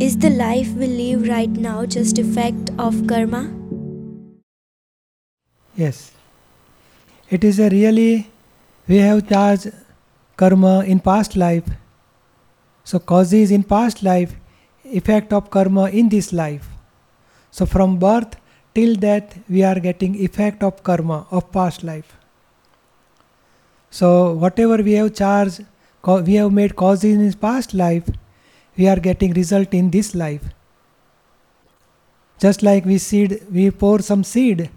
Is the life we live right now just effect of karma? Yes. It is a really, we have charged karma in past life. So causes in past life, effect of karma in this life. So from birth till death, we are getting effect of karma of past life. So whatever we have charged, we have made causes in past life, we are getting result in this life. Just like we seed, we pour some seed,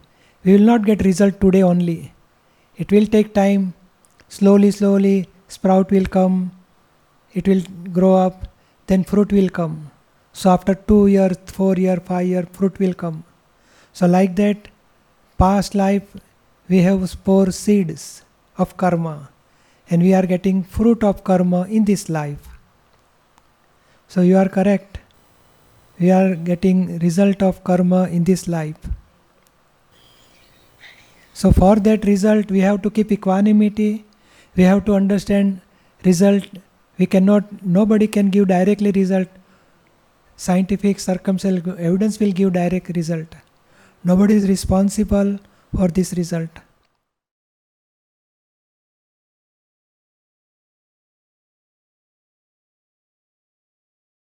we will not get result today only. It will take time. Slowly, slowly, sprout will come. It will grow up. Then fruit will come. So after two years, four year five year fruit will come. So like that, past life we have spore seeds of karma, and we are getting fruit of karma in this life. So you are correct. We are getting result of karma in this life. So for that result, we have to keep equanimity. We have to understand result. We cannot. Nobody can give directly result. Scientific circumstantial evidence will give direct result. Nobody is responsible for this result.